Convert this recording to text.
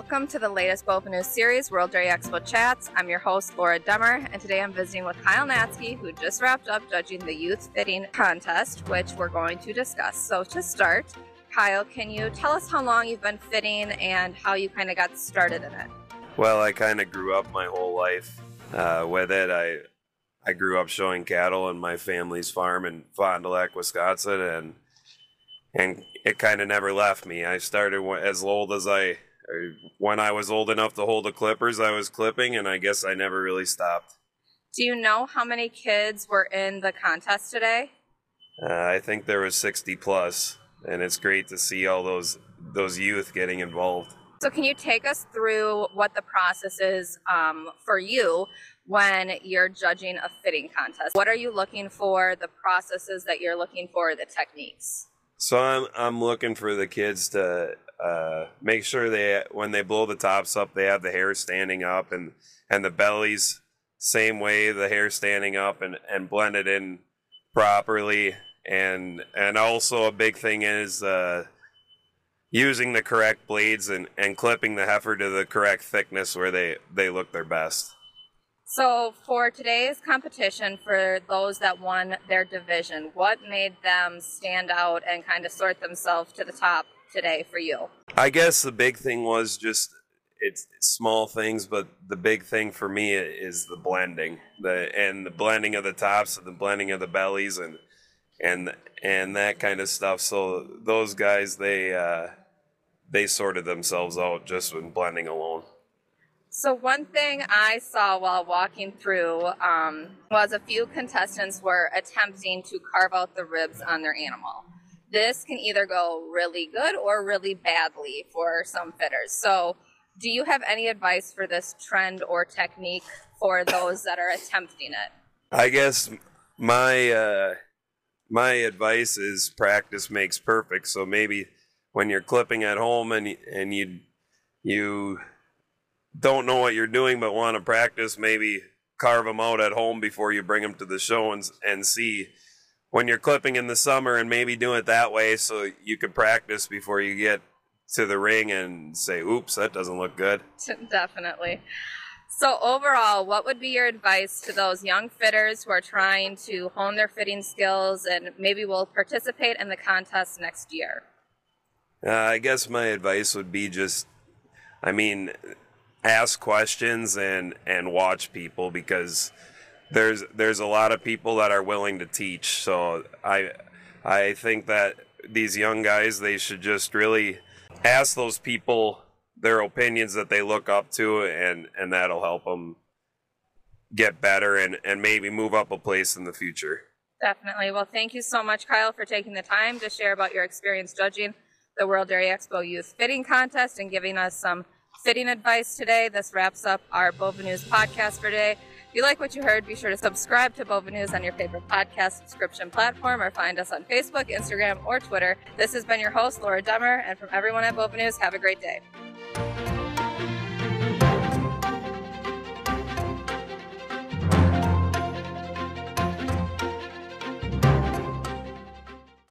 Welcome to the latest Bova News series, World Dairy Expo Chats. I'm your host, Laura Dummer, and today I'm visiting with Kyle Natzke, who just wrapped up judging the youth fitting contest, which we're going to discuss. So, to start, Kyle, can you tell us how long you've been fitting and how you kind of got started in it? Well, I kind of grew up my whole life uh, with it. I I grew up showing cattle on my family's farm in Fond du Lac, Wisconsin, and and it kind of never left me. I started as old as I when I was old enough to hold the clippers, I was clipping, and I guess I never really stopped. Do you know how many kids were in the contest today? Uh, I think there was 60 plus, and it's great to see all those those youth getting involved. So, can you take us through what the process is um, for you when you're judging a fitting contest? What are you looking for? The processes that you're looking for, the techniques. So I'm I'm looking for the kids to uh, make sure they when they blow the tops up, they have the hair standing up and and the bellies same way, the hair standing up and and blended in properly. And and also a big thing is uh, using the correct blades and, and clipping the heifer to the correct thickness where they, they look their best. So, for today's competition, for those that won their division, what made them stand out and kind of sort themselves to the top today for you? I guess the big thing was just it's small things, but the big thing for me is the blending, the and the blending of the tops and the blending of the bellies and and and that kind of stuff. So those guys, they uh, they sorted themselves out just when blending alone. So one thing I saw while walking through um, was a few contestants were attempting to carve out the ribs on their animal. This can either go really good or really badly for some fitters. So, do you have any advice for this trend or technique for those that are attempting it? I guess my uh, my advice is practice makes perfect. So maybe when you're clipping at home and and you you don't know what you're doing but want to practice, maybe carve them out at home before you bring them to the show and, and see when you're clipping in the summer and maybe do it that way so you can practice before you get to the ring and say, oops, that doesn't look good. Definitely. So, overall, what would be your advice to those young fitters who are trying to hone their fitting skills and maybe will participate in the contest next year? Uh, I guess my advice would be just, I mean, ask questions and and watch people because there's there's a lot of people that are willing to teach. So I I think that these young guys they should just really ask those people their opinions that they look up to and and that'll help them get better and and maybe move up a place in the future. Definitely. Well, thank you so much Kyle for taking the time to share about your experience judging the World Dairy Expo Youth Fitting Contest and giving us some fitting advice today. This wraps up our Bova News podcast for today. If you like what you heard, be sure to subscribe to Bova News on your favorite podcast subscription platform or find us on Facebook, Instagram, or Twitter. This has been your host, Laura Dummer, and from everyone at Bova News, have a great day.